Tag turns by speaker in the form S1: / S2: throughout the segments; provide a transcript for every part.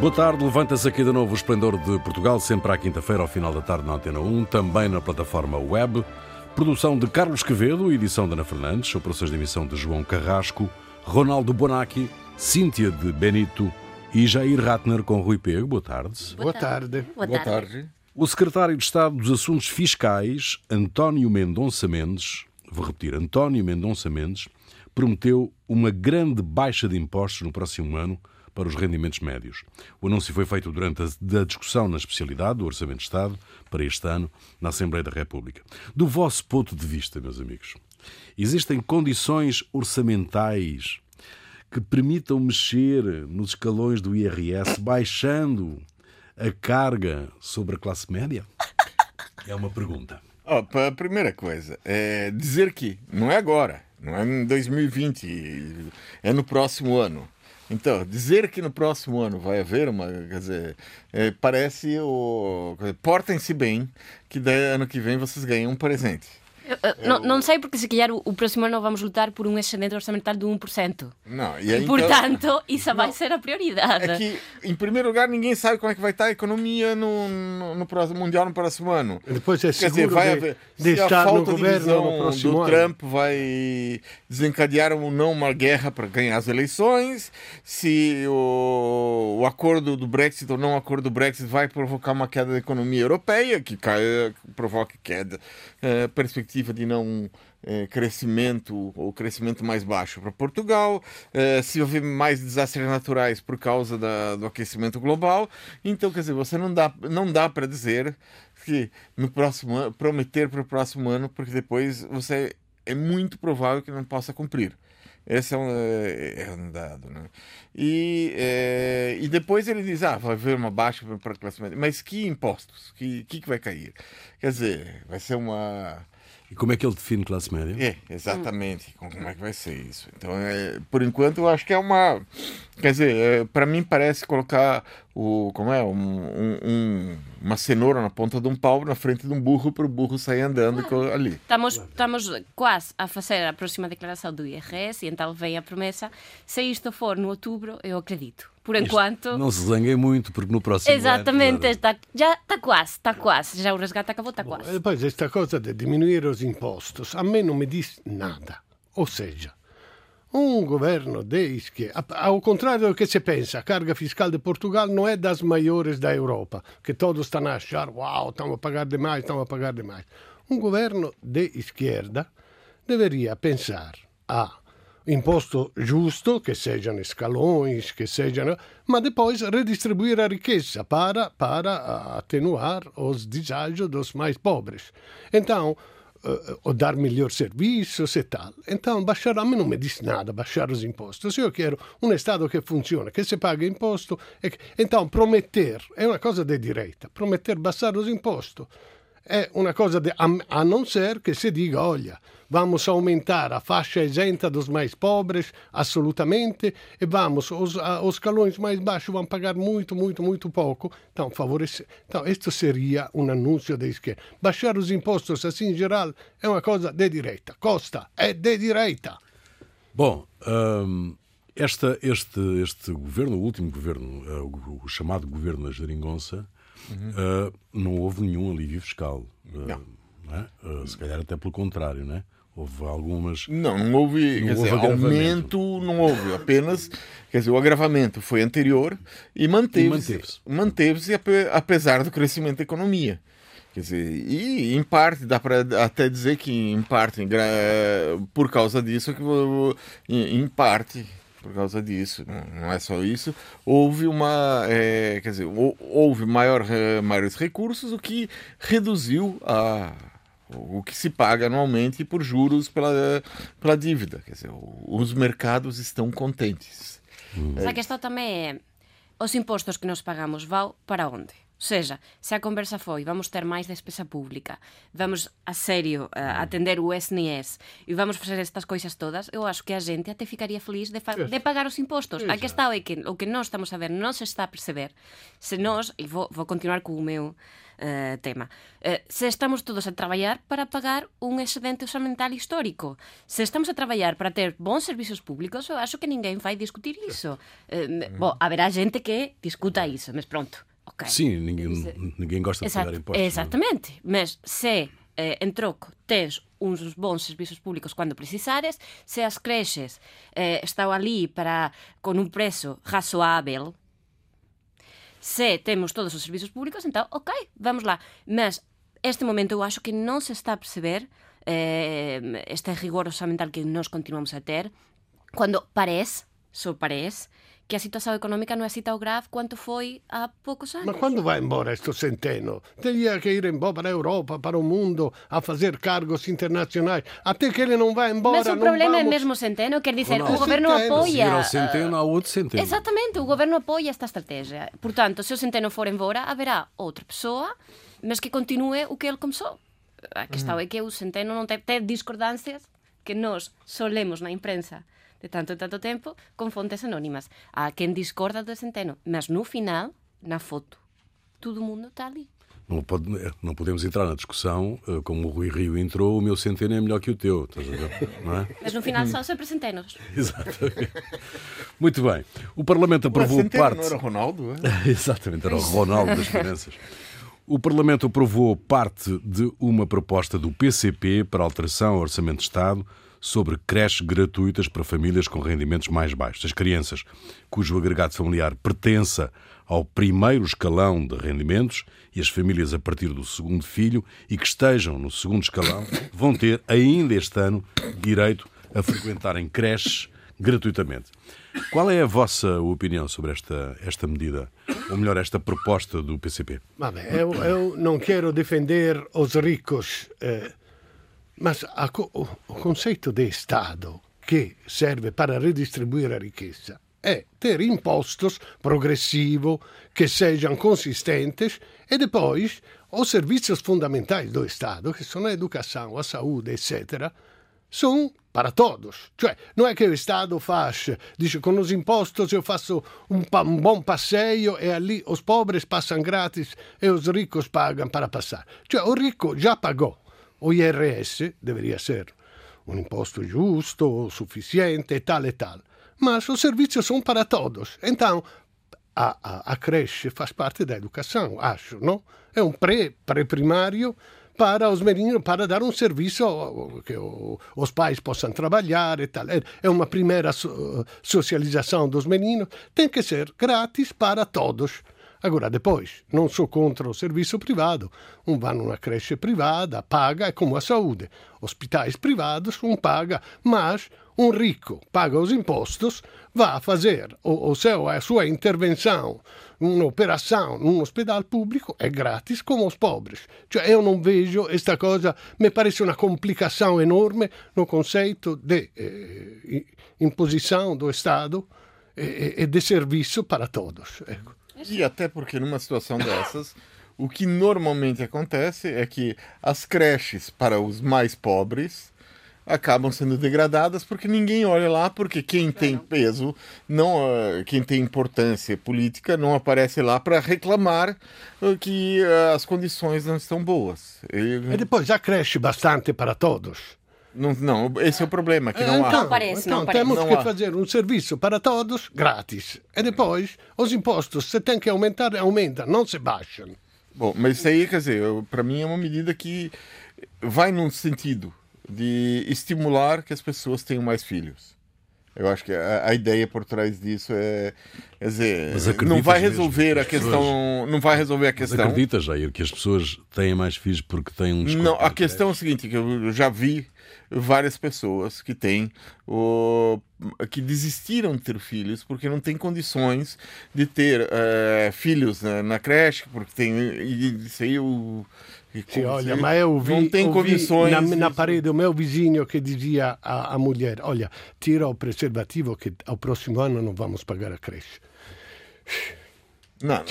S1: Boa tarde, levanta-se aqui de novo o Esplendor de Portugal, sempre à quinta-feira, ao final da tarde na Antena 1, também na plataforma web. Produção de Carlos Quevedo, edição de Ana Fernandes, operações de emissão de João Carrasco, Ronaldo Bonacci, Cíntia de Benito e Jair Ratner com Rui Pego. Boa tarde.
S2: Boa tarde.
S3: Boa
S4: Boa
S3: tarde.
S4: tarde.
S1: O secretário de Estado dos Assuntos Fiscais, António Mendonça Mendes, vou repetir, António Mendonça Mendes, prometeu uma grande baixa de impostos no próximo ano para os rendimentos médios. O anúncio foi feito durante a discussão na especialidade do Orçamento de Estado para este ano na Assembleia da República. Do vosso ponto de vista, meus amigos, existem condições orçamentais que permitam mexer nos escalões do IRS, baixando a carga sobre a classe média? É uma pergunta.
S4: Pa- a primeira coisa, é dizer que não é agora, não é em 2020, é no próximo ano. Então, dizer que no próximo ano vai haver uma, quer dizer, é, parece o portem-se bem que daí, ano que vem vocês ganham um presente.
S3: Eu, eu, não, não sei porque se calhar o, o próximo ano vamos lutar por um excedente orçamental de 1%.
S4: Não, e
S3: E,
S4: aí, então-
S3: portanto, isso vai ser a prioridade.
S4: É que, em primeiro lugar, ninguém sabe como é que vai estar a economia no, no, no próximo mundial no próximo ano.
S2: Depois é
S4: Quer dizer, vai
S2: de,
S4: haver.
S2: de
S4: se a
S2: estar no
S4: falta de
S2: governo
S4: visão
S2: no próximo
S4: do
S2: ano.
S4: Trump vai desencadear ou não uma guerra para ganhar as eleições, se o, o acordo do Brexit ou não acordo do Brexit vai provocar uma queda da economia europeia, que cai, provoque queda, perspectiva de não eh, crescimento ou crescimento mais baixo para Portugal, eh, se houver mais desastres naturais por causa da- do aquecimento global. Então, quer dizer, você não dá, não dá para dizer que no próximo ano, prometer para o próximo ano, porque depois você é muito provável que não possa cumprir. Esse é um, é, é um dado, né? E, é, e depois ele diz, ah, vai haver uma baixa para a classe média. Mas que impostos? Que, que que vai cair? Quer dizer, vai ser uma...
S1: E como é que ele define classe média?
S4: É, exatamente. Como é que vai ser isso? Então, é, por enquanto, eu acho que é uma. Quer dizer, é, para mim parece colocar o. Como é? Um, um- um- uma cenoura na ponta de um pau na frente de um burro para o burro sair andando co- ali.
S3: Estamos, estamos quase a fazer a próxima declaração do IRS e então vem a promessa. Se isto for no outubro, eu acredito. Por enquanto.
S1: Não se zanguem muito, porque no próximo
S3: Exatamente,
S1: ano...
S3: está, já está quase, está quase. Já o resgate acabou, está
S2: E
S3: quase.
S2: depois esta coisa de diminuire os impostos, a me não me diz nada. Ou seja, um governo de esquerda, ao contrário do que se pensa, a carga fiscal de Portugal não é das maiores da Europa, que todos estão a achar, uau, estamos a pagar demais, estamos a pagar demais. Um governo de esquerda deveria pensar a imposto giusto, che sejam escalões, que sejam, ma depois redistribuir a riqueza para, para atenuar os desagios dos mais pobres. Então, eh, ou dar melhor serviços e tal. Então, baixar, a me não me diz nada baixar os impostos. Eu quero um Estado que funcione, que se paga imposto. Que... Então, prometer é uma coisa de direita. Prometer baixar os impostos é uma coisa de, a, não ser que se diga, olha, vamos aumentar a faixa isenta dos mais pobres, absolutamente, e vamos, os, a- os escalões mais baixos vão pagar muito, muito, muito pouco. Então, favorece. Então, isto seria um anúncio da esquerda. Baixar os impostos, assim, em geral, é uma coisa de direita. Costa é de direita.
S1: Bom, hum, esta, este, este governo, o último governo, eh, o, chamado governo da Geringonça, eh, não houve nenhum alívio fiscal. eh,
S4: Não.
S1: Se calhar até pelo contrário, não é? Houve algumas.
S4: Não, não houve,
S1: Não
S4: quer
S1: houve
S4: dizer, aumento, não houve, apenas, quer dizer, o agravamento foi anterior e manteve-se,
S1: manteve-se.
S4: manteve-se ape- apesar do crescimento da economia. Quer dizer, e em parte, dá para até dizer que em parte, por causa disso, que em parte, por causa disso, não é só isso, houve uma, é, quer dizer, hou- houve maior, eh, maiores recursos, o que reduziu a o que se paga anualmente por juros pela, pela dívida. Quer dizer, os mercados estão contentes.
S3: Mas a questão também é os impostos que nós pagamos vão para onde? Ou seja, se a conversa foi vamos ter máis despesa pública, vamos a serio a atender o SNS e vamos fazer estas coisas todas, eu acho que a gente até ficaría feliz de, de pagar os impostos. A questão é que o que nós estamos a ver non se está a perceber. Se nós, e vou, vou continuar co o meu eh, tema. Eh, se estamos todos a traballar para pagar un excedente orzamental histórico, se estamos a traballar para ter bons servizos públicos, eu acho que ninguén vai discutir iso. Eh, mm. bo, haberá xente que discuta iso, mas pronto. Okay.
S1: Sim, ninguém, ninguén gosta Exacto, de pagar impostos.
S3: Exactamente, non? mas se eh, en troco tens uns bons servizos públicos cando precisares, se as creches eh, están ali para con un prezo razoável, se temos todos os servizos públicos, então, ok, vamos lá. Mas este momento eu acho que non se está a perceber eh, este rigor orçamental que nós continuamos a ter, cando parece, só parece, que a situação económica não é assim tão grave quanto foi há poucos anos.
S2: Mas quando vai embora este centeno? Teria que ir embora para a Europa, para o mundo, a fazer cargos internacionais. Até que ele não vai embora.
S3: Mas o problema vamos... é mesmo centeno, quer dizer, não, o governo
S1: centeno.
S3: apoia.
S1: ao centeno, há outro centeno.
S3: Exatamente, o governo apoia esta estratégia. Portanto, se o centeno for embora, haverá outra pessoa, mas que continue o que ele começou. A questão hum. é que o centeno não tem, tem discordâncias que nós solemos na imprensa de tanto e tanto tempo con fontes anónimas. Há quen discorda do centeno, mas no final, na foto, todo mundo está ali.
S1: Não, pode, não podemos entrar na discussão, eh, como o Rui Rio entrou, o meu centeno é melhor que o teu. Não é?
S3: Mas no final são sempre centenos.
S1: Exatamente. Muito bem. O Parlamento aprovou o parte. Não
S4: era Ronaldo?
S1: É? Exatamente, era o Ronaldo das finanças. O Parlamento aprovou parte de uma proposta do PCP para alteração ao Orçamento de Estado sobre creches gratuitas para famílias com rendimentos mais baixos. As crianças cujo agregado familiar pertença ao primeiro escalão de rendimentos e as famílias a partir do segundo filho e que estejam no segundo escalão vão ter ainda este ano direito a frequentarem creches gratuitamente. Qual é a vossa opinião sobre esta, esta medida, ou melhor, esta proposta do PCP?
S2: eu, eu não quero defender os ricos. Eh Mas o conceito de Estado que serve para redistribuir a riqueza é ter impostos progressivos que sejam consistentes e depois os serviços fundamentais do Estado, que são a educação, a saúde, etc., são para todos. Cioè, não é que o Estado faz, dice, com os impostos eu faço um, um bom passeio e ali os pobres passam grátis e os ricos pagam para passar. Cioè, o rico já pagou. O IRS deveria ser um imposto justo, suficiente, tal e tal. Mas os serviços são para todos. Então, a, a, a creche faz parte da educação, acho, não? É um pré-primário para os meninos, para dar um serviço que os pais possam trabalhar e tal. É uma primeira socialização dos meninos. Tem que ser grátis para todos. Agora, depois, não sou contra o serviço privado. Um vai numa creche privada, paga, é como a saúde. Hospitais privados, um paga, mas um rico paga os impostos, vai fazer o, o seu, a sua intervenção, uma operação num hospital público é grátis como os pobres. Cioè, eu não vejo esta coisa, me parece uma complicação enorme no conceito de eh, imposição do Estado e, e de serviço para todos. Ecco.
S4: E até porque numa situação dessas, o que normalmente acontece é que as creches para os mais pobres acabam sendo degradadas porque ninguém olha lá porque quem tem peso não ah, quem tem importância política não aparece lá para reclamar ah, que ah, as condições não estão boas.
S2: E... e depois já cresce bastante para todos
S4: não, não, esse é o problema, que não há.
S3: Não parece, então, não parece.
S2: Temos
S3: não
S2: que
S3: há.
S2: fazer um serviço para todos grátis. E depois, os impostos, se tem que aumentar, aumenta, não se baixam.
S4: Bom, mas isso aí, quer dizer, para mim é uma medida que vai num sentido de estimular que as pessoas tenham mais filhos. Eu acho que a, a ideia por trás disso é, é dizer, não vai resolver a questão, pessoas, não vai resolver a questão.
S1: Mas acredita, Jair, que as pessoas têm mais filhos porque têm um
S4: Não, a questão é a seguinte, que eu já vi várias pessoas que têm o, que desistiram de ter filhos porque não têm condições de ter é, filhos na, na, creche, porque tem isso aí o
S2: Sim, olha, mas eu vi,
S4: não tem condições
S2: na, na, parede o meu vizinho que dizia à, à mulher: Olha, tira o preservativo que ao próximo ano não vamos pagar a creche.
S4: Não.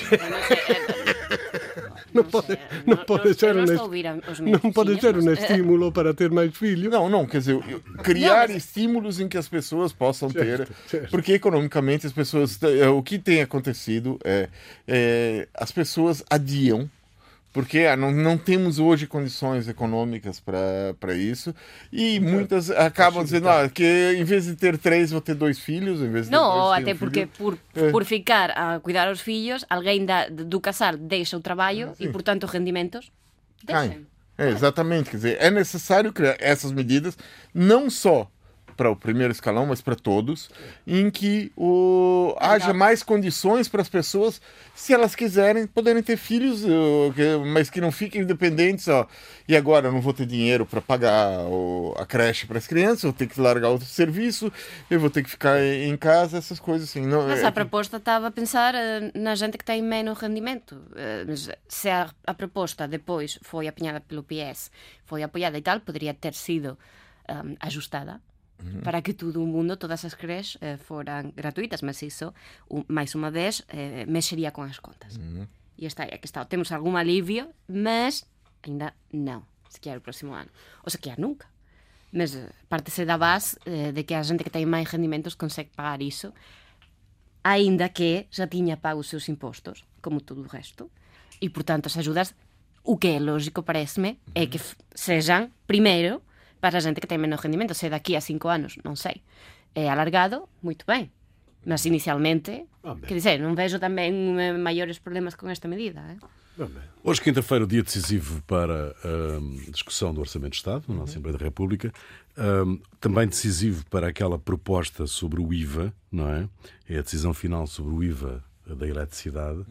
S2: não pode, não pode ser um, não pode ser um estímulo para ter mais filhos.
S4: Não, não, quer dizer, criar não, mas... estímulos em que as pessoas possam certo, ter, certo. porque economicamente as pessoas, o que tem acontecido é, é as pessoas adiam porque ah, não, não temos hoje condições econômicas para isso. E muitas acabam dizendo ah, que em vez de ter três, vou ter dois filhos. Em vez de
S3: não,
S4: dois,
S3: até
S4: um
S3: porque por, por ficar a cuidar os filhos, alguém da, do casal deixa o trabalho e, portanto, os rendimentos deixam.
S4: É, exatamente. Quer dizer, é necessário criar essas medidas, não só para o primeiro escalão, mas para todos, em que o, haja mais condições para as pessoas, se elas quiserem, poderem ter filhos, que- mas que não fiquem independentes. Ó, e agora eu não vou ter dinheiro para pagar o- a creche para as crianças, eu vou ter que largar outro serviço, eu vou ter que ficar em casa, essas coisas assim. Não,
S3: Mas
S4: é-
S3: a proposta estava a pensar eh, na gente que tem menos rendimento. Eh, mas Se a, a proposta depois foi apanhada pelo PS, foi apoiada e tal, poderia ter sido um, ajustada para que todo o mundo, todas as creches eh, foran gratuitas, mas iso un, máis unha vez eh, mexería con as contas. E está, que está, temos algún alivio, mas ainda non, sequer o próximo ano, ou sequer nunca. Mas parte-se da base eh, de que a xente que ten máis rendimentos consegue pagar iso, aínda que já tiña pago os seus impostos, como todo o resto, e, portanto, as axudas, o que é lógico, parece-me, é que sejam, primeiro, para a gente que ten menos rendimento, se daqui a cinco anos, non sei, é alargado, moito ben. Mas inicialmente,
S2: Vabbè.
S3: que dizer, non vejo tamén eh, maiores problemas con esta medida, eh?
S2: Vabbè.
S1: Hoje, quinta-feira, o dia decisivo para a discussão do Orçamento de Estado na Assembleia da República. Ahm, também decisivo para aquela proposta sobre o IVA, não é? É a decisão final sobre o IVA da eletricidade.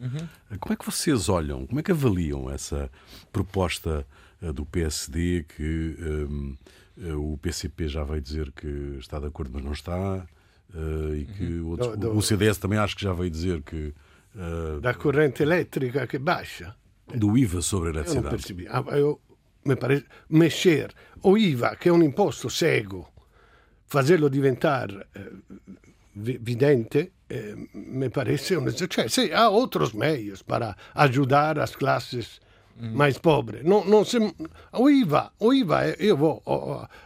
S1: Como é que vocês olham, como é que avaliam essa proposta eh, do PSD que eh, o PCP já veio dizer que está de acordo, mas não está, eh, e que outros-
S2: Do- do-
S1: o CDS também acho que já veio dizer que eh,
S2: Da corrente elettrica che baixa.
S1: do IVA sobre a
S2: Io non
S1: eletricidade.
S2: percepi- ah, io- mi pare mexer. O IVA, che è un imposto cego, farlo diventare eh, vi- vidente, eh, me parece un cioè, sí, ha otros medios para ayudar a las clases más pobres. No, non se- o IVA, o IVA è- io vou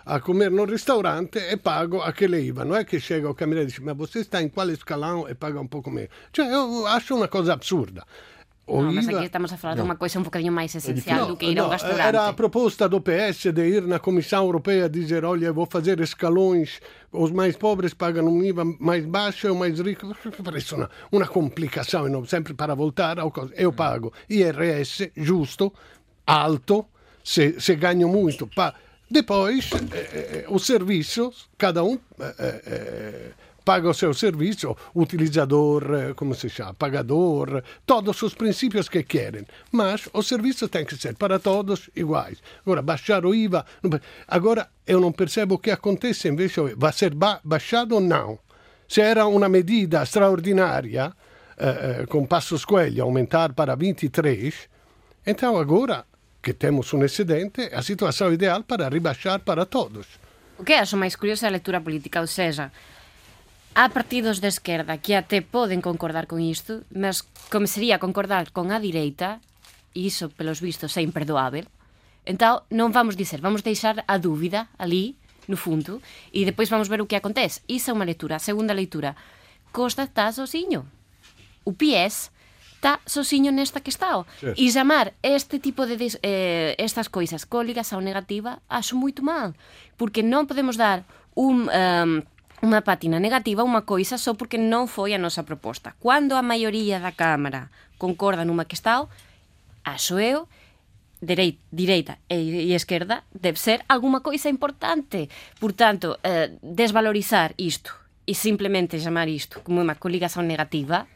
S2: a comer num ristorante e pago aquele IVA, non è che chega o cameriere e dice ma você está in quale scalão e paga un poco meno. Cioè, io acho una cosa absurda. O
S3: Non, mas aquí estamos a falar de unha coisa un bocadinho máis esencial
S2: No,
S3: do que ir a un
S2: no,
S3: restaurante.
S2: Era a proposta do PS de ir na Comissão Europeia dizer: olha, vou fazer escalões, os mais pobres pagam um IVA mais baixo e os mais ricos. Parece uma, uma complicação sempre para voltar ao. Eu pago IRS justo, alto, se, se ganho muito. Pa... Depois, eh, eh, os serviços, cada um. eh, eh, eh, paga o seu serviço, utilizador, eh, como se chama, pagador, todos os princípios que querem. Mas o serviço tem que ser para todos iguais. Agora, baixar o IVA. Agora, eu não percebo o que acontece invece. Vai ser ba baixado ou não? Se era uma medida extraordinária, eh, eh, com Passos Coelho, aumentar para 23, então agora que temos um excedente, a situação ideal para rebaixar para todos.
S3: O que acho máis curioso é a lectura política, ou seja, Há partidos de esquerda que até poden concordar con isto, mas como a concordar con a direita, e iso, pelos vistos, é imperdoável. Entao, non vamos dizer, vamos deixar a dúbida ali, no fundo, e depois vamos ver o que acontece. Iso é unha lectura. A segunda leitura, Costa está sozinho. O PS está sozinho nesta que está.
S2: Certo.
S3: E chamar este tipo de eh, estas coisas cólicas ao negativa, acho moito mal, porque non podemos dar un um, unha pátina negativa a unha coisa só porque non foi a nosa proposta. Cando a maioría da Cámara concorda numa que está, acho eu, direi, direita e, e esquerda, debe ser alguma coisa importante. Por tanto, eh, desvalorizar isto e simplemente chamar isto como unha coligación negativa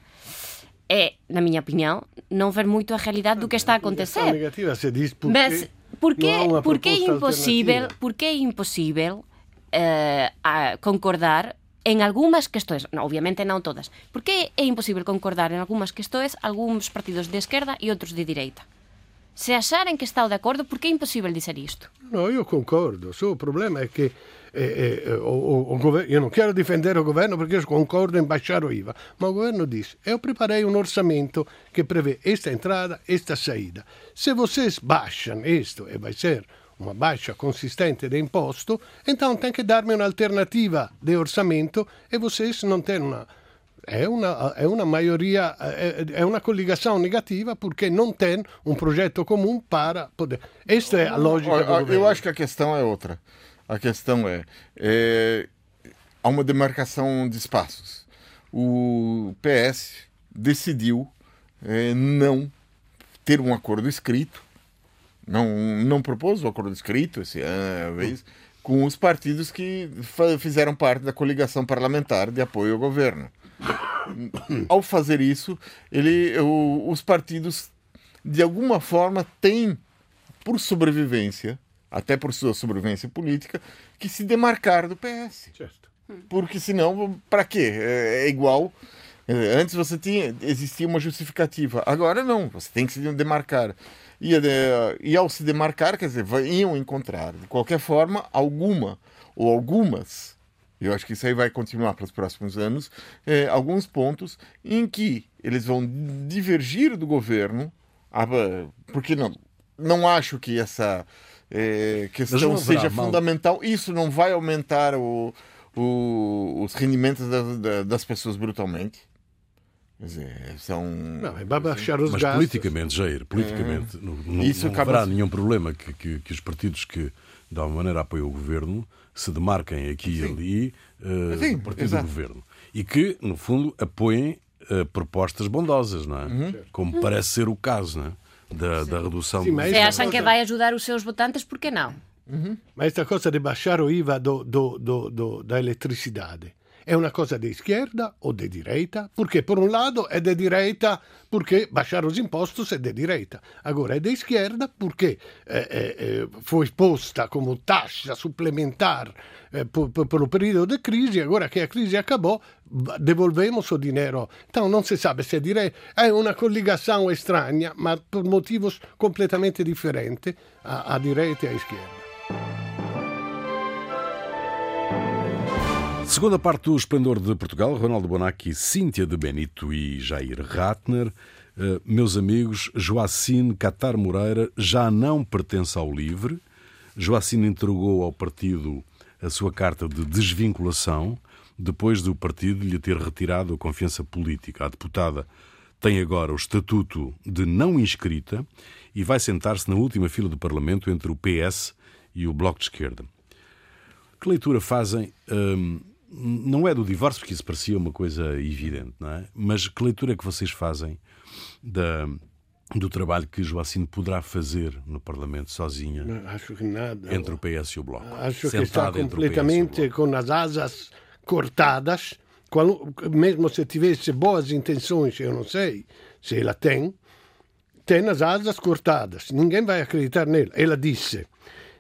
S3: é, na miña opinión, non ver moito a realidade do que está a acontecer.
S2: negativa se diz porque
S3: Mas por que, por é
S2: alternativa.
S3: por que é imposible eh, a concordar en algunhas questões, no, obviamente non todas, por que é imposible concordar en algunhas questões algúns partidos de esquerda e outros de direita? Se acharen que está de acordo, por que é imposible dizer isto?
S2: No, io concordo. Solo il problema è che eh, eh, o, o, o quero difendere il governo perché io concordo in baixar o IVA, ma il governo dice, eu preparei un orçamento che prevede questa entrada, questa saída. Se vocês baixam isto e vai ser uma baixa consistente de imposto, então tem que darmi un'alternativa de orçamento e vocês não têm uma é uma, é uma maioria, é, é uma coligação negativa porque não tem um projeto comum para poder. Esta é a lógica do
S4: Eu
S2: governo.
S4: acho que a questão é outra. A questão é, é há uma demarcação de espaços. O PS decidiu é, não ter um acordo escrito, não, não propôs o acordo escrito esse ano, vez, com os partidos que fizeram parte da coligação parlamentar de apoio ao governo. Ao fazer isso, ele, o- os partidos, de alguma forma, têm, por sobrevivência, até por sua sobrevivência política, que se demarcar do PS.
S2: Certo.
S4: Porque senão, para quê? É, é igual. Antes você tinha, existia uma justificativa. Agora não, você tem que se demarcar. E, e ao se demarcar, quer dizer, iam encontrar, de qualquer forma, alguma ou algumas, eu acho que isso aí vai continuar para os próximos anos, é, alguns pontos em que eles vão divergir do governo, ah, porque não, não acho que essa é, questão seja
S1: mal-
S4: fundamental. Isso não vai aumentar o, o- os rendimentos da- da- das pessoas brutalmente. Dizer, são.
S2: Não, mas vai baixar os
S1: Mas
S2: gastos.
S1: politicamente, Jair, politicamente, não, não,
S4: Isso
S1: não haverá nenhum problema que, que, que os partidos que, de alguma maneira, apoiam o governo se demarquem aqui e ali eh,
S4: Sim,
S1: do partido
S4: exato.
S1: do governo. E que, no fundo, apoiem eh, propostas bondosas, não é?
S4: Uhum.
S1: Como parece ser o caso, não é? Da, da redução
S2: Sim,
S1: do-
S2: mas
S3: Se
S2: esta
S3: acham que
S2: coisa-
S3: vai ajudar os seus votantes, por que não?
S2: Ma questa cosa di baixar o IVA do, do, do, do, da eletricidade è una cosa di izquierda o di direita? Perché per un lato è di direita perché baixar os impostos è di direita. Agora è di izquierda perché eh, eh, eh, foi posta come taxa suplementar eh, per, per, per o periodo di crisi, agora che a crisi acabou, va- devolvemos o dinheiro. Então não se sabe se é direita. É uma coligação estranha, mas por motivos completamente diferentes a, a direita e a esquerda.
S1: Segunda parte do Esplendor de Portugal, Ronaldo Bonacci, Cíntia de Benito e Jair Ratner. Eh, meus amigos, Joacine Catar Moreira já não pertence ao LIVRE. Joacine entregou ao partido a sua carta de desvinculação depois do partido lhe ter retirado a confiança política. A deputada tem agora o estatuto de não inscrita e vai sentar-se na última fila do Parlamento entre o PS e o Bloco de Esquerda. Que leitura fazem? hum, não é do divórcio, porque isso parecia uma coisa evidente, não é? Mas que leitura é que vocês fazem da, do trabalho que Joacine poderá fazer no Parlamento sozinha
S2: Acho que nada.
S1: entre o PS e o Bloco?
S2: Acho que está completamente com as asas cortadas. Qual- mesmo se tivesse boas intenções, eu não sei se ela tem, tem as asas cortadas. Ninguém vai acreditar nela. Ela disse: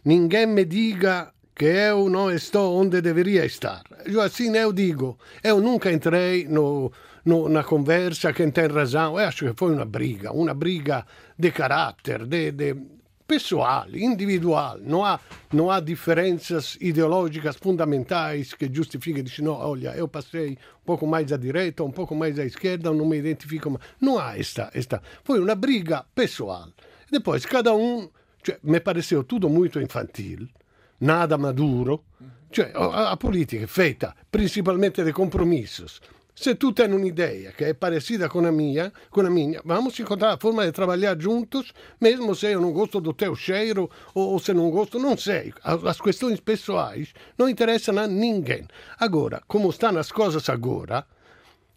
S2: Ninguém me diga que eu não estou onde deveria estar. Eu assim eu digo. Eu nunca entrei no, no, na conversa quem tem razão. Eu acho que foi uma briga, uma briga de caráter, de, de pessoal, individual. Não há, não há diferenças ideológicas fundamentais que justifiquem, dizer, não, olha, eu passei um pouco mais à direita, um pouco mais à esquerda, não me identifico mais. Não há esta, esta. Foi uma briga pessoal. Depois, cada um, cioè, me pareceu tudo muito infantil, nada maduro. Cioè, a, a politica è feita principalmente di compromissos. Se tu tens un'idea che è parecida con la mia, con la mia, vamos encontrar a forma de trabalhar juntos, mesmo se eu não gosto do teu cheiro ou, se não gosto, não sei. As, questões pessoais não interessam a ninguém. Agora, como estão as coisas agora,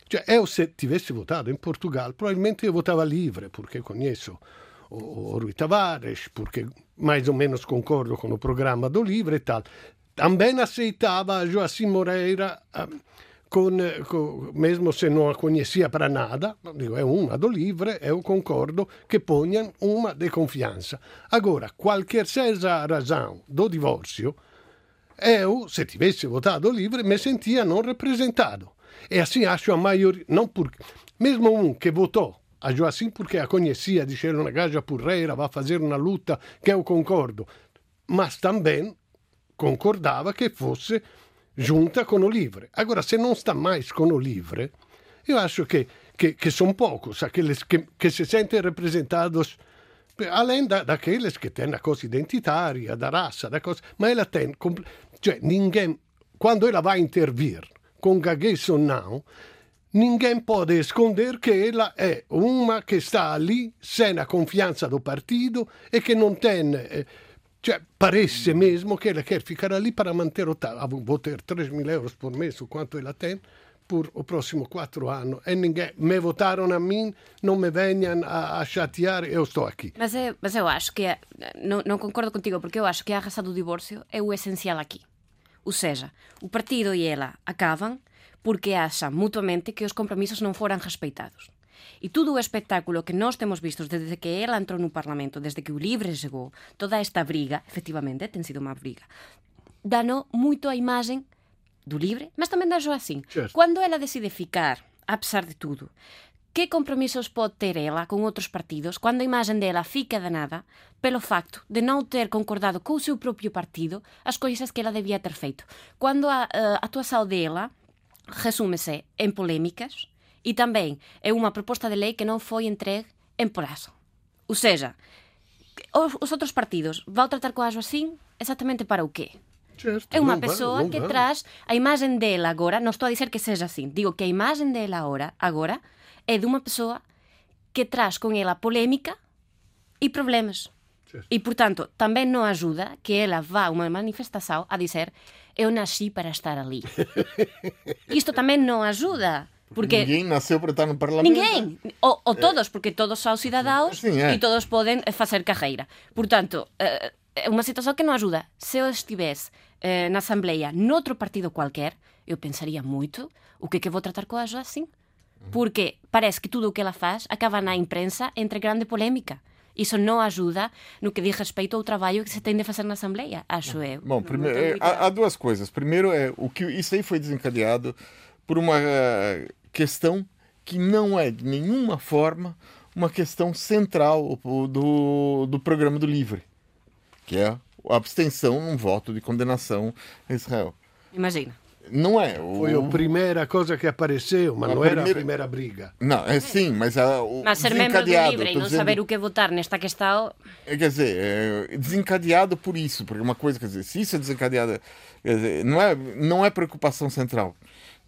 S2: cioè, eu se tivesse votato in Portugal, probabilmente io votava livre, perché conheço o, o Rui Tavares, porque mais ou menos concordo com o programa do livre e tal. Também aceitava Joacim Moreira, ah, con, con, mesmo se non la conhecia para nada, digo, è una do livre, eu concordo che ponham uma de confiança. Agora, qualquer seja a razão do divórcio, eu, se tivesse votado livre, me sentia non rappresentato. E assim acho a maioria, não porque, mesmo um que votou a Joacim porque a conhecia, diceva una gaja porreira, va a fazer una luta che eu concordo, mas também concordava che fosse giunta con o livre. Agora, se non sta mais con o livre, io acho che, che, che sono poucos aqueles che, che se sentem representados além da, daqueles que têm a coisa identitária, da raça, da coisa, mas ela tem, cioè ninguém, quando ela vai intervir com gaguez ou não, ninguém pode esconder che ela è una che sta lì sem a confianza do partido e che non tem. Cioè, paresse mesmo che ela quer ficar ali para manter o tal. Vou ter 3 mil euros por mês, o quanto ela tem, por o próximo quatro anos. E ninguém. Me votaram a mim, não me venham a, a chatear, eu estou aqui.
S3: Mas eu, mas eu acho que. É, não, não concordo contigo, porque eu acho que a razão do divórcio é o essencial aqui. Ou seja, o partido e ela acabam porque acham mutuamente que os compromissos não foram respeitados. E todo o espectáculo que nós temos visto desde que ela entrou no Parlamento, desde que o Livre chegou, toda esta briga, efectivamente, tem sido uma briga, danou muito a imagem do Livre, mas também da.
S2: Certo.
S3: Quando ela decide ficar, apesar de tudo, que compromissos pode ter ela com outros partidos quando a imagem dela fica danada pelo facto de não ter concordado com o seu próprio partido as coisas que ela devia ter feito? Quando a, a atuação dela resume-se em polémicas e também é uma proposta de lei que não foi entregue em prazo. Ou seja, os, os outros partidos vão tratar com a assim exatamente para o quê?
S2: Certo,
S3: É pessoa
S2: não
S3: que
S2: vai.
S3: traz a imagem dela agora, não estou a dizer que seja assim, digo que a imagem dela agora, agora é de uma pessoa que traz com ela polêmica e problemas.
S2: Certo.
S3: E, portanto, também não ajuda que ela vá a uma manifestação a dizer eu nasci para estar ali. Isto também não ajuda. Porque
S4: Ninguém nasceu para estar no Parlamento.
S3: Ninguém, ou, ou todos, porque todos são cidadãos
S4: Sim, é.
S3: e todos podem eh, fazer carreira. Portanto, eh, é uma situação que não ajuda. Se eu estivesse eh, na Assembleia noutro partido qualquer, eu pensaria muito o que é que vou tratar com a Jo assim. Porque parece que tudo o que ela faz acaba na imprensa entre grande polémica. Isso não ajuda no que diz respeito ao trabalho que se tem de fazer na Assembleia, acho eu.
S4: Bom, primeiro, é, há, há duas coisas. Primeiro é o que isso aí foi desencadeado por uma eh, questão que não é de nenhuma forma uma questão central do, do programa do Livre, que é a abstenção num voto de condenação a Israel.
S3: Imagina.
S4: Não é. O,
S2: Foi a primeira coisa que apareceu, mas
S4: A
S2: não era a
S4: primeira-
S2: primeira briga.
S4: Não, é sim, mas a, o
S3: Mas ser membro do
S4: desencadeado,
S3: Livre e não
S4: dizendo-
S3: saber o que votar nesta questão,
S4: É, Quer dizer, é desencadeado por isso, porque uma coisa, quer dizer, se isso é desencadeado, quer dizer, não é, não é preocupação central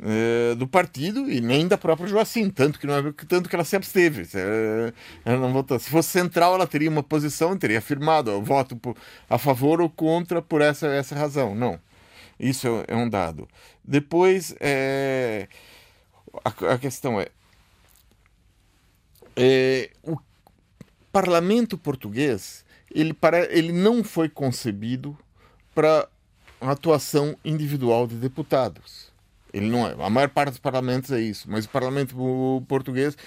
S4: é, do partido e nem da própria Joacim, tanto que, não é, tanto que ela se absteve. Se, é, ela não votou. se fosse central, ela teria uma posição, teria afirmado, eu voto por- a favor ou contra por essa, essa razão. Não. Isso é, é um dado. Depois, é, a, questão é, é, o parlamento português ele, para, ele não foi concebido para atuação individual de deputados. Ele não é. A maior parte dos parlamentos é isso, mas o parlamento português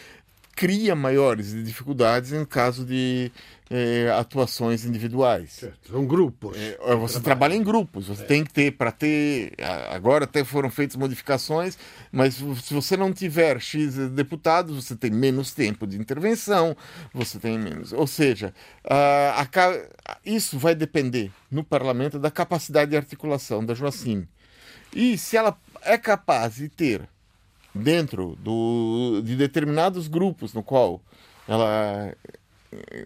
S4: cria maiores dificuldades em caso de eh, atuações individuais.
S2: Certo, São grupos.
S4: É, Você trabalha em grupos, você tem que ter para ter. a- Agora até foram feitas modificações, mas se você não tiver X deputados, você tem menos tempo de intervenção, você tem menos. Ou seja, a ca- isso vai depender no parlamento da capacidade de articulação da Joacim. E se ela é capaz de ter dentro do, de determinados grupos no qual ela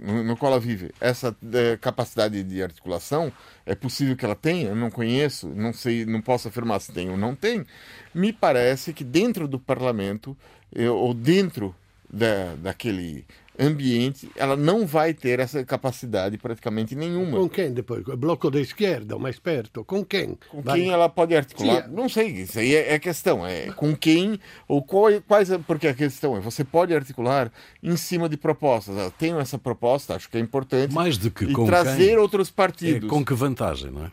S4: no, qual ela vive. Essa eh, capacidade de articulação é possível que ela tenha? Eu não conheço não sei não posso afirmar se tem ou não tem. Me parece que dentro do parlamento eh, ou dentro da, daquele ambiente ela não vai ter essa capacidade praticamente nenhuma
S2: Com quem depois? Bloco da esquerda, o mais perto? Com quem?
S4: com
S2: Vai-
S4: quem ela pode articular?
S2: Sim.
S4: Não sei, isso aí é, é questão. É com quem ou qual- quais. Porque a questão é: você pode articular em cima de propostas. Eu tenho essa proposta, acho que é importante.
S1: Mais do que
S4: e
S1: com
S4: trazer
S1: quem,
S4: outros
S1: É
S4: partidos.
S1: com que vantagem, não é?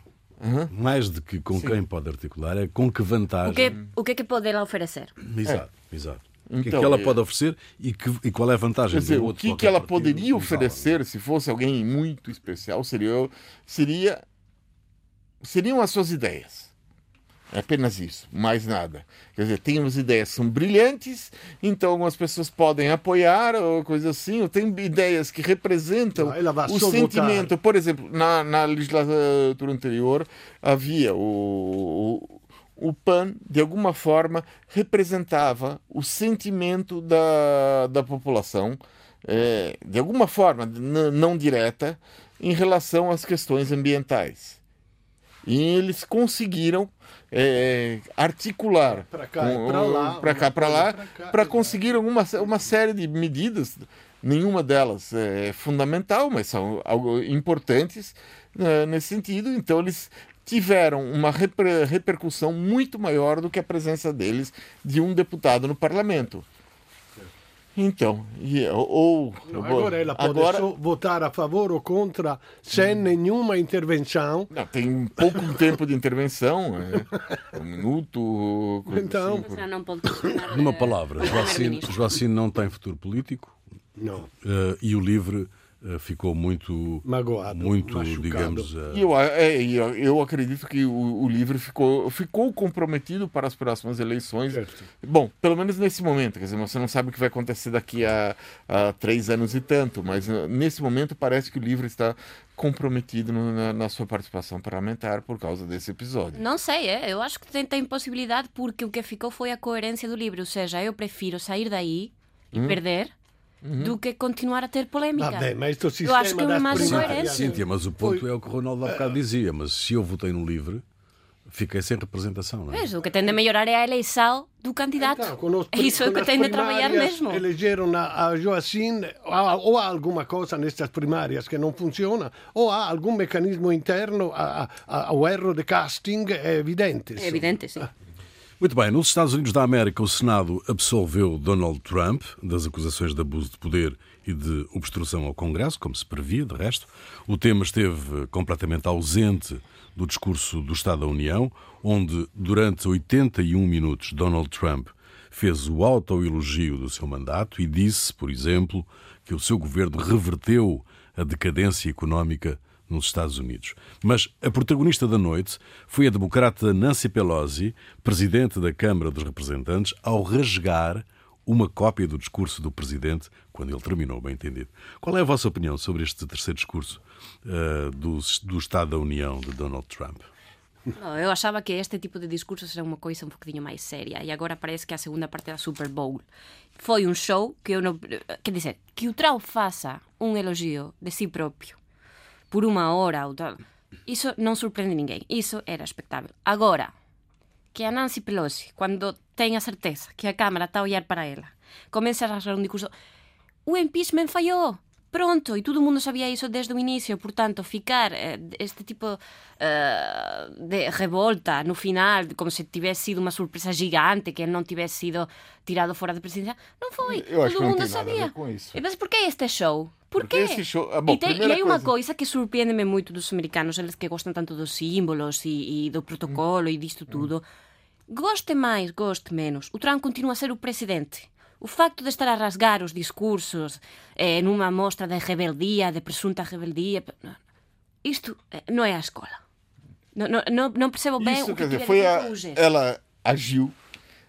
S1: Mais do que com quem pode articular, é com que vantagem.
S3: o que, o que é que pode ela oferecer?
S1: Exato, exato. O que é
S4: Então,
S1: que ela
S4: é-
S1: pode oferecer e, que, e qual é a vantagem
S4: Quer dizer,
S1: do
S4: o
S1: outro
S4: que, que
S1: qualquer
S4: ela
S1: partido
S4: poderia
S1: usá-la,
S4: oferecer se fosse alguém muito especial seria, seria seriam as suas ideias. É apenas isso, mais nada. Quer dizer, tem umas ideias que são brilhantes, então algumas pessoas podem apoiar ou coisa assim, ou tem ideias que representam
S2: Ah,
S4: o sentimento.
S2: votar.
S4: Por exemplo, na, na legislatura anterior havia o, o, o PAN, de alguma forma, representava o sentimento da, da população, eh, de alguma forma, não direta, em relação às questões ambientais. E eles conseguiram é, articular
S2: cá
S4: para cá para lá, para conseguir uma, uma série de medidas. Nenhuma delas é fundamental, mas são algo importantes né, nesse sentido. Então eles tiveram uma reper- repercussão muito maior do que a presença deles de um deputado no parlamento. Então, e, ou
S2: Agora ela pode
S4: agora-
S2: só votar a favore ou contra sem nenhuma intervenção.
S4: Não, tem pouco tempo de intervenção, é, um minuto.
S2: Então-
S4: assim.
S3: Não pode
S1: Numa palavra,
S3: primeiro-ministro.
S1: Joacine não tem futuro político
S2: Não,
S1: eh, e o LIVRE ficou muito,
S2: magoado.
S1: muito
S2: machucado.
S1: digamos, eh,
S4: eu, é, eu, eu acredito que o, o livro ficou, ficou comprometido para as próximas eleições.
S2: Certo.
S4: Bom, pelo menos nesse momento, quer dizer, você não sabe o que vai acontecer daqui a, a três anos e tanto, mas eh, nesse momento parece que o livro está comprometido no- na, na sua participação parlamentar por causa desse episódio.
S3: Não sei, é? eu acho que tem, tem possibilidade porque o que ficou foi a coerência do livro. Ou seja, eu prefiro sair daí e perder do que continuar a ter polêmica.
S2: Vabbè, ma questo
S3: Eu
S2: sistema
S3: acho que é uma imagem coerente.
S1: Cíntia, mas o ponto
S2: Foi-
S1: é o que o Ronaldo há bocado dizia, mas se eu votei no LIVRE, fiquei sem representação, não é?
S3: Pois, o que tem de melhorar é a eleição do candidato.
S2: Então, com os-
S3: é isso que tem de trabalhar mesmo.
S2: Elegeram a, a Joacine, há- ou há alguma coisa nestas primárias que não funciona, ou há algum mecanismo interno a- a- ao erro de casting, é evidente.
S3: É evidente, sim.
S1: Muito bem, nos Estados Unidos da América, o Senado absolveu Donald Trump das acusações de abuso de poder e de obstrução ao Congresso, como se previa, de resto. O tema esteve completamente ausente do discurso do Estado da União, onde, durante 81 minutos, Donald Trump fez o autoelogio do seu mandato e disse, por exemplo, que o seu governo reverteu a decadência económica nos Estados Unidos. Mas a protagonista da noite foi a democrata Nancy Pelosi, presidente da Câmara dos Representantes, ao rasgar uma cópia do discurso do presidente quando ele terminou, bem entendido. Qual é a vossa opinião sobre este terceiro discurso eh, do, do Estado da União de Donald Trump?
S3: Eu achava que este tipo de discursos era uma coisa um bocadinho mais séria e agora parece que a segunda parte da Super Bowl foi um show que eu não. Quer dizer, que o Trump faça um elogio de si próprio por uma hora ou tal, isso não surpreende ninguém. Isso era expectável. Agora, que a Nancy Pelosi, quando tem a certeza que a Câmara está a olhar para ela, começa a rasgar um discurso. O impeachment falhou. Pronto, e todo mundo sabia isso desde o início, portanto, ficar eh, este tipo eh, de revolta no final, como se tivesse sido uma surpresa gigante, que ele não tivesse sido tirado fora da presidência, não foi.
S4: Eu
S3: todo
S4: que
S3: mundo
S4: tem nada a
S3: sabia.
S4: ver com isso.
S3: E mas por que este show? Por
S4: Porque show- ah, bom,
S3: e, tem, e
S4: primeira
S3: aí uma
S4: coisa-
S3: coisa que surpreende-me muito dos americanos, eles que gostam tanto dos símbolos e, e do protocolo e disto tudo. Goste mais, goste menos, o Trump continua a ser o presidente. O facto de estar a rasgar os discursos eh, numa mostra de rebeldia, de presunta rebeldia, isto eh, não é a escola. Não, não, não, percebo bem
S4: Isso,
S3: o que
S4: quer dizer, foi a, ela agiu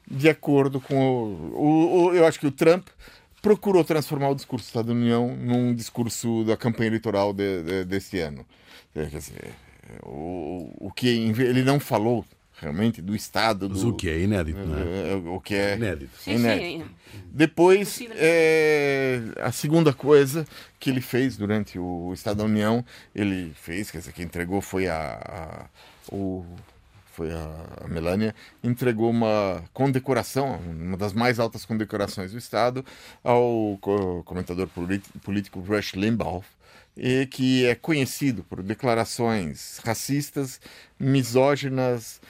S4: de acordo com o, o- o- Eu acho que o Trump procurou transformar o discurso do Estado da União num discurso da campanha eleitoral de, de- desse ano. Quer dizer, o, o que ele não falou realmente do Estado.
S1: Mas
S4: do,
S1: o que é inédito, não é?
S4: é, o que é
S1: Inédito.
S3: Sim,
S4: inédito.
S3: sim.
S4: Depois, é, a segunda coisa que ele fez durante o Estado da União, ele fez, quer dizer, que entregou foi a, a- o foi a Melania entregou uma condecoração, uma das mais altas condecorações do Estado, ao co- comentador político Rush Limbaugh, e que é conhecido por declarações racistas, misóginas,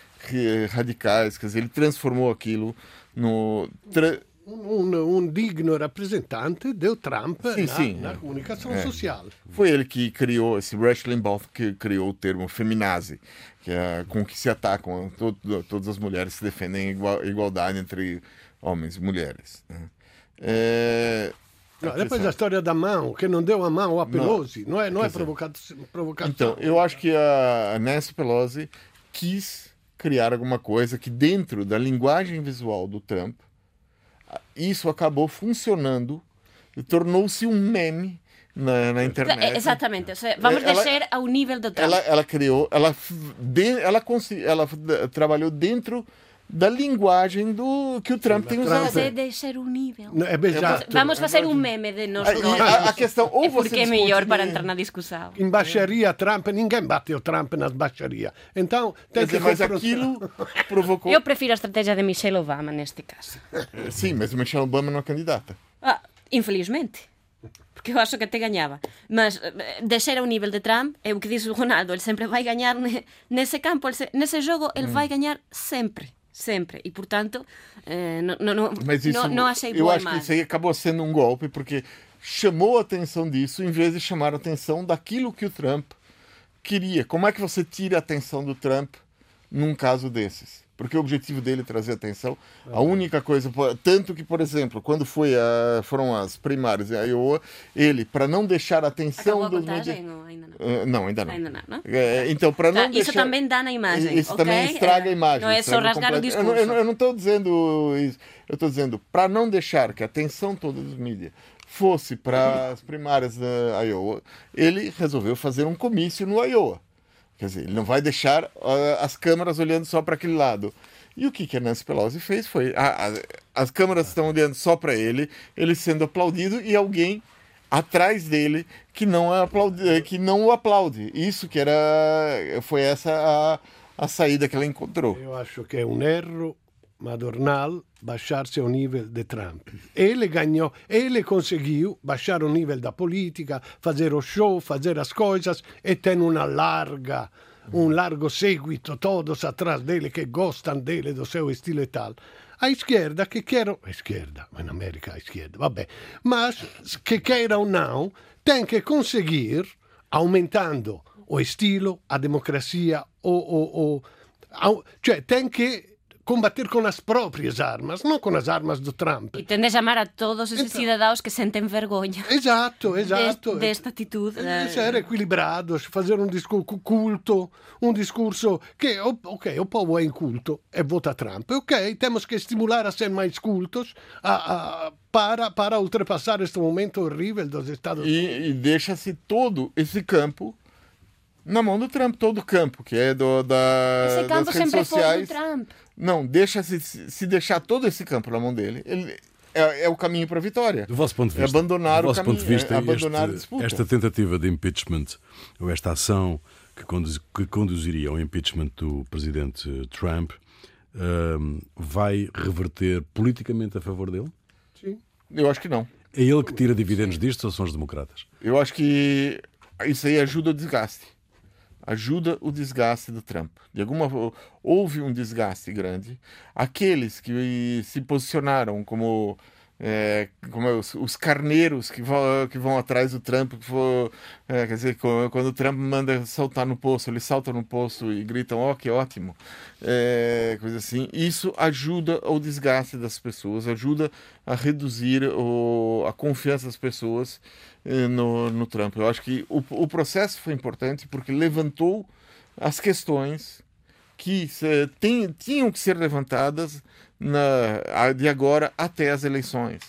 S4: radicais, quer dizer, ele transformou aquilo no tra-
S2: un- un digno rappresentante del Trump
S4: Sim,
S2: na,
S4: sim.
S2: na comunicação
S4: É.
S2: social.
S4: Foi ele que criou, esse Rush Limbaugh, que criou o termo feminazi, que é com que se atacam to- todas as mulheres que defendem igual, igualdade entre homens e mulheres. né? É,
S2: No, depois a storia da mão, che non deu a mão a Pelosi, não é, não é
S4: dizer,
S2: provocação. provocação.
S4: Então, eu acho que a Nancy Pelosi quis criar alguma coisa que dentro da linguagem visual do Trump, isso acabou funcionando e tornou-se um meme na, na internet.
S3: É, Exatamente, seja, vamos
S4: Ela-
S3: descer ao nível do Trump.
S4: ela, ela criou, ela, de- ela, ela d- trabalhou dentro da linguagem do que o Trump tem usado.
S3: Mas é descer o nível.
S2: No, é esatto.
S3: Vamos fazer um meme de nós
S4: Ah, a, a questão, ou
S3: É porque é melhor para entrar na discussão.
S2: In baixaria Trump, ninguém bateu Trump nas baixarias. Então tem que
S4: mas aquilo provocou.
S3: Eu prefiro a estratégia de Michelle Obama neste caso.
S4: Sim, mas o Michelle Obama não é candidata.
S3: Ah, infelizmente. Porque eu acho que até ganhava. Mas eh, descer ao nível de Trump, é o que diz o Ronaldo, ele sempre vai ganhar ne- nesse campo, nesse jogo, ele
S4: Hum.
S3: vai ganhar sempre. Sempre. E, portanto, eh, não, não, não,
S4: Mas isso,
S3: não, não achei
S4: eu acho que isso aí acabou sendo um golpe, porque chamou a atenção disso em vez de chamar a atenção daquilo que o Trump queria. Como é que você tira a atenção do Trump num caso desses? Porque o objetivo dele é trazer atenção. A única coisa, tanto que, por exemplo, quando foi a, foram as primárias em Iowa, ele, para não deixar a atenção
S3: Acabou a
S4: dos
S3: contagem
S4: media-
S3: ou ainda não?
S4: Eh, não, ainda não.
S3: Ainda não, não?
S4: É, então, para não
S3: Tá, isso
S4: deixar...
S3: também dá na imagem,
S4: Isso
S3: ok?
S4: também estraga a
S3: É,
S4: imagem.
S3: não é só rasgar o
S4: completo. Eu não- Eu não-
S3: discurso.
S4: eu não estou dizendo isso. Eu estou dizendo, para não deixar que a atenção toda dos mídias fosse para as primárias da Iowa, ele resolveu fazer um comício no Iowa. Quer dizer, ele não vai deixar ah, as câmeras olhando só para aquele lado. E o que, que a Nancy Pelosi fez foi: a- a- as câmeras estão olhando só para ele, ele sendo aplaudido e alguém atrás dele que não, é aplaudi, que não o aplaude. Isso que era. Foi essa a, a saída que ela encontrou.
S2: Eu acho que é um erro madornal baixar-se nível de Trump. Ele ganhou, ele conseguiu baixar o nível da política, fazer o show, fazer as coisas e tem uma larga, um largo seguito, todos atrás dele que gostam dele, do seu estilo e tal. A esquerda que quer, a esquerda, mas na América a esquerda, vabbè, mas que queira ou não, tem que conseguir, aumentando o estilo, a democracia, o, o, o, cioè tem que combater com as próprias armas, não com as armas do Trump.
S3: E tende a chamar a todos esses
S2: Então-
S3: cidadãos que sentem vergonha
S2: Exato, exato.
S3: desta atitude. eh,
S2: Ser equilibrados, fazer um discurso culto, um discurso que, ok, o povo é inculto e vota Trump, ok, temos que estimular a ser mais cultos a, a- para, para ultrapassar este momento horrível dos Estados Unidos.
S4: E, e deixa-se todo esse campo na mão do Trump, todo o campo, que é do, da,
S3: Esse campo
S4: das redes
S3: sempre foi
S4: sociais.
S3: do Trump.
S4: Não, deixa-se se deixar todo esse campo na mão dele, ele, é, é o caminho para a vitória.
S1: Do vosso ponto de
S4: É
S1: vista,
S4: abandonar
S1: do
S4: o
S1: vosso
S4: caminho,
S1: ponto de vista
S4: é abandonar a
S1: este-
S4: disputa.
S1: esta tentativa de impeachment, ou esta ação que, conduz- que conduziria ao impeachment do presidente Trump, hum, vai reverter politicamente a favor dele?
S2: Sim.
S4: Eu acho que não.
S1: É ele que tira dividendos disto ou são os democratas?
S4: Eu acho que isso aí ajuda o desgaste. Ajuda o desgaste do Trump. De alguma houve um desgaste grande. Aqueles que se posicionaram como é, como é, os, os carneiros que vão, que vão atrás do Trump, que for, é, quer dizer, quando o Trump manda saltar no poço, eles saltam no poço e gritam, ó, que ótimo, é, coisa assim. Isso ajuda ao desgaste das pessoas, ajuda a reduzir o, a confiança das pessoas eh, no, no Trump. Eu acho que o, o processo foi importante porque levantou as questões que se, tem- tinham que ser levantadas na, de agora até as eleições.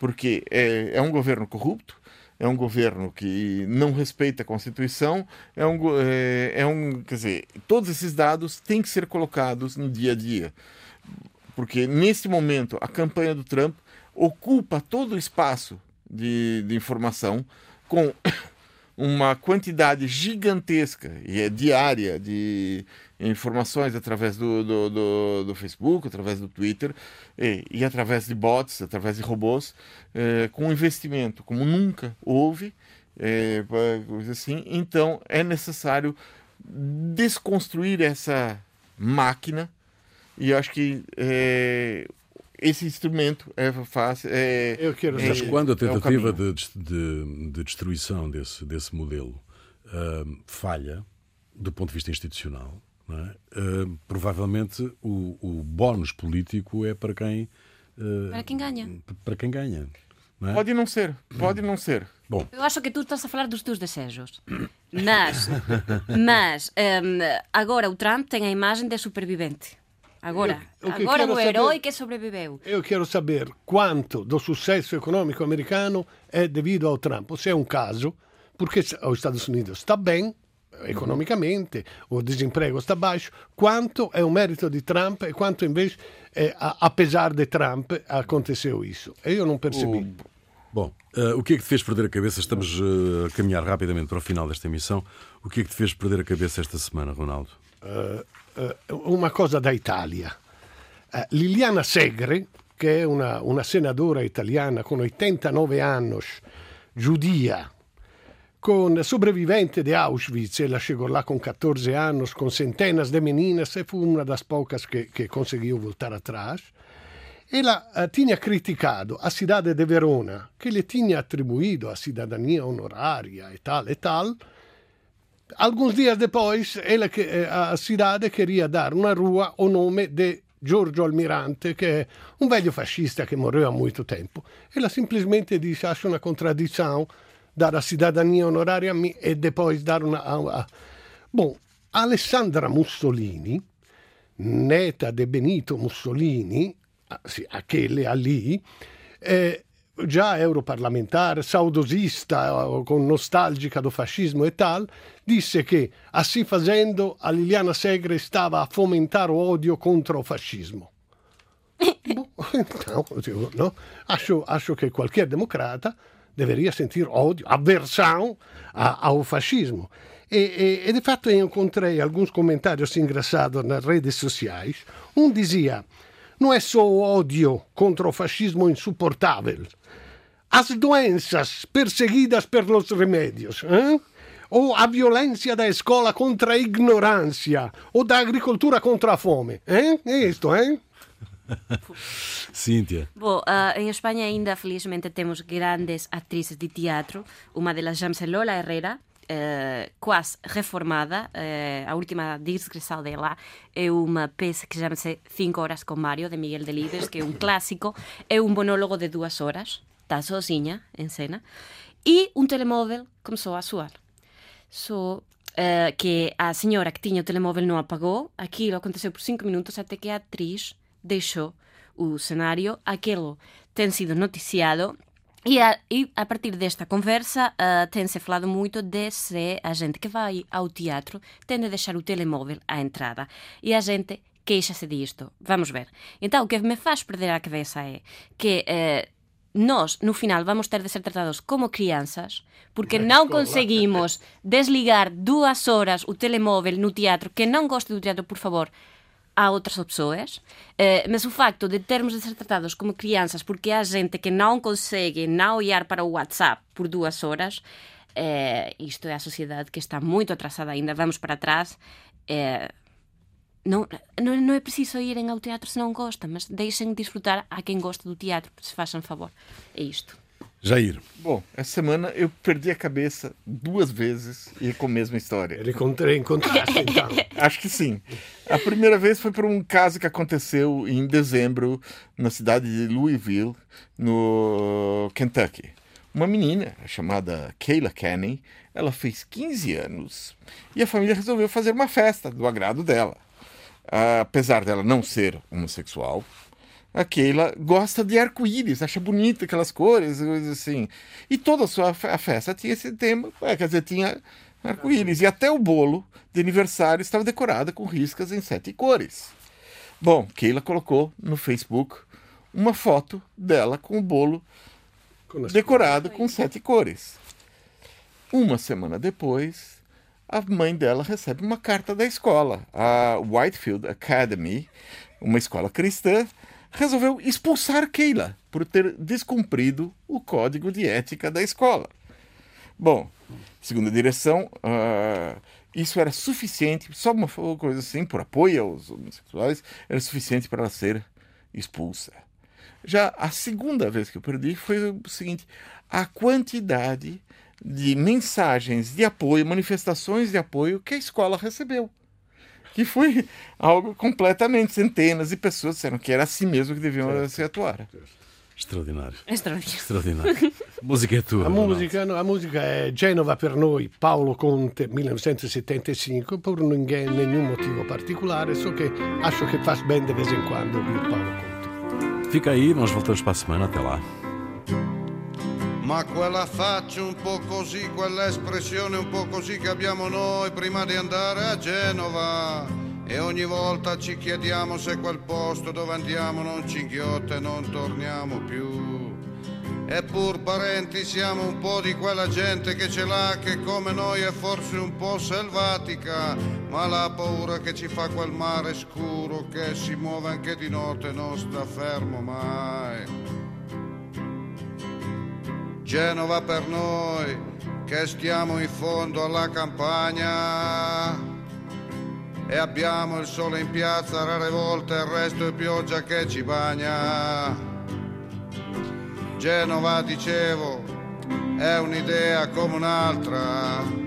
S4: Porque é, é um governo corrupto, é um governo que não respeita a Constituição, é um, é, é um. Quer dizer, todos esses dados têm que ser colocados no dia a dia. Porque nesse momento a campanha do Trump ocupa todo o espaço de, de informação com uma quantidade gigantesca e é diária de informações através do, do, do, do Facebook, através do Twitter e, e através de bots, através de robôs, eh, com investimento como nunca houve, eh, assim. Então é necessário desconstruir essa máquina e eu acho que eh, esse instrumento é fácil. É,
S2: Eu quero
S4: é-
S1: Mas quando a
S4: é
S1: tentativa
S4: caminho.
S1: de, de- de destruição desse, desse modelo hum, falha, do ponto de vista institucional, é? Hum, provavelmente o, o bónus político é para quem, hum,
S3: Para quem ganha.
S1: para quem ganha. Não é?
S4: Pode não ser, pode não ser.
S1: Bom,
S3: Eu acho que tu estás a falar dos teus desejos. Mas, mas em, agora o Trump tem a imagem de supervivente. Agora,
S2: Eu- o que
S3: agora o herói
S2: saber-
S3: que sobreviveu.
S2: Eu quero saber quanto do sucesso econômico americano é devido ao Trump. Se é um caso, porque os Estados Unidos está bem economicamente, o desemprego está baixo, quanto é o mérito de Trump e quanto invece, é, apesar de Trump, aconteceu isso. E eu não percebi.
S1: O... Bom, uh, o que é que te fez perder a cabeça? Estamos uh, a caminhar rapidamente para o final desta emissão. O que é que te fez perder a cabeça esta semana, Ronaldo?
S2: Uh, uma coisa da Itália. Liliana Segre, che è una, una senadora italiana con 89 anni, giudia, con sobrevivente di Auschwitz, ella chegou lá con 14 anni, con centenas de meninas, e fu una das poucas che, che conseguiu voltar atrás. Ela uh, tinha criticado a cidade de Verona, que lhe tinha atribuído a cidadania honorária e tal e tal. Alguns dias depois, ela, eh, a cidade queria dar uma rua ao nome de Giorgio Almirante, che è un vecchio fascista che morì a molto tempo. Ela simplesmente dice, acho una contraddizione, dare la cidadania onoraria a me e poi dare una... A, a. Bom, Alessandra Mussolini, neta di Benito Mussolini, sì, aquele ali, eh, già europarlamentare, saudosista, con nostalgica do fascismo e tal, disse che, assim facendo, a Liliana Segre stava a fomentare odio contro il fascismo. no, no? Acho, acho che qualche democrata deveria sentir odio, aversão ao fascismo. E, e, e, de fato eu encontrei alguns comentários engraçados nas redes sociais. Um dizia: não é só ódio contra o fascismo insuportável, as doenças perseguidas pelos remédios, ou a violência da escola contra a ignorância, ou da agricultura contra a fome. É isto, hein?
S1: Cíntia.
S3: Bom, uh, em Espanha ainda felizmente temos grandes atrizes de teatro. Uma delas chama-se Lola Herrera, uh, quase reformada. Uh, a última digressão dela é uma peça que chama-se Cinco Horas com Mário, de Miguel Delibes, que é um clássico. É um monólogo de duas horas está sozinha em cena, e um telemóvel começou a soar. So, uh, que a senhora que tinha o telemóvel não apagou, aquilo aconteceu por cinco minutos até que a atriz deixou o cenário, aquilo tem sido noticiado e a, e a partir desta conversa uh, tem-se falado muito de se a gente que vai ao teatro tem de deixar o telemóvel à entrada. E a gente queixa-se disto. Vamos ver. Então, o que me faz perder a cabeça é que uh, nós, no final, vamos ter de ser tratados como crianças porque não conseguimos desligar duas horas o telemóvel no teatro. Que não goste do teatro, por favor, há outras opções. Uh, mas o facto de termos de ser tratados como crianças porque há gente que não consegue não olhar para o WhatsApp por duas horas, uh, isto é a sociedade que está muito atrasada ainda. Vamos para trás. Uh, não, não, não é preciso irem ao teatro se não gostam, mas deixem desfrutar a quem gosta do teatro, se façam favor. É isto.
S1: Jair.
S4: Bom, essa semana eu perdi a cabeça duas vezes e com a mesma história.
S2: Ele encontrei, encontraste então?
S4: Acho que sim. A primeira vez foi por um caso que aconteceu em dezembro na cidade de Louisville, no Kentucky. Uma menina chamada Kayla Kenny, ela fez 15 anos e a família resolveu fazer uma festa do agrado dela apesar dela não ser homossexual, a Keila gosta de arco-íris, acha bonita aquelas cores, coisas assim. E toda a sua a festa tinha esse tema, é, quer dizer, tinha arco-íris. E até o bolo de aniversário estava decorado com riscas em sete cores. Bom, Keila colocou no Facebook uma foto dela com o bolo decorado com sete cores. Uma semana depois, a mãe dela recebe uma carta da escola. A Whitefield Academy, uma escola cristã, resolveu expulsar Keila por ter descumprido o código de ética da escola. Bom, segundo a direção, uh, isso era suficiente, só uma coisa assim, por apoio aos homossexuais, era suficiente para ela ser expulsa. Já a segunda vez que eu perdi foi o seguinte: a quantidade de mensagens de apoio, manifestações de apoio que a escola recebeu. Que foi algo completamente, centenas de pessoas disseram que era assim mesmo que deviam certo. se atuar.
S1: Extraordinário.
S3: Extraordinário.
S1: Extraordinário. a música é tua.
S2: A música, a música è Genova per noi, Paolo Conte, 1975, per ninguém, nenhum motivo particolare, só que acho que faz bem de vez em quando ouvir Paulo Conte.
S1: Fica aí, nós voltamos para a semana. Até lá.
S5: Ma quella faccia un po' così, quell'espressione un po' così che abbiamo noi prima di andare a Genova. E ogni volta ci chiediamo se quel posto dove andiamo non ci inghiotta e non torniamo più. Eppur parenti siamo un po' di quella gente che ce l'ha che come noi è forse un po' selvatica, ma la paura che ci fa quel mare scuro che si muove anche di notte non sta fermo mai. Genova per noi che stiamo in fondo alla campagna e abbiamo il sole in piazza rare volte il resto è pioggia che ci bagna. Genova, dicevo, è un'idea come un'altra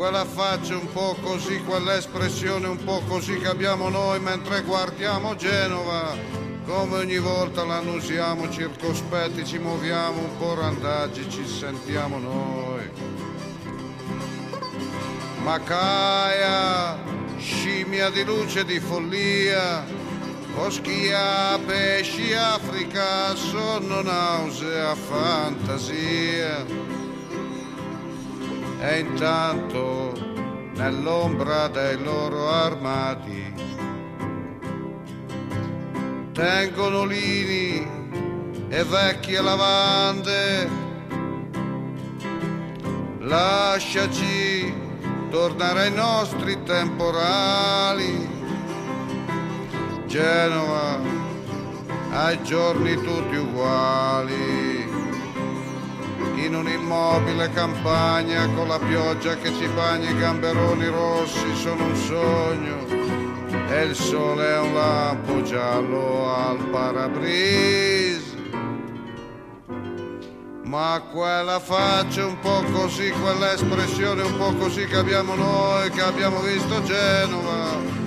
S5: quella faccia un po' così, quell'espressione un po' così che abbiamo noi mentre guardiamo Genova. Come ogni volta l'annusiamo circospetti, ci muoviamo un po' randaggi, ci sentiamo noi. Macaia, scimmia di luce di follia, Foschia, pesci, Africa, sonno, nausea, fantasia e intanto nell'ombra dei loro armati tengono lini e vecchie lavande. Lasciaci tornare ai nostri temporali. Genova, ai giorni tutti uguali in un'immobile campagna con la pioggia che ci bagna i gamberoni rossi sono un sogno e il sole è un lampo giallo al parabrise ma quella faccia un po' così, quell'espressione un po' così che abbiamo noi, che abbiamo visto Genova.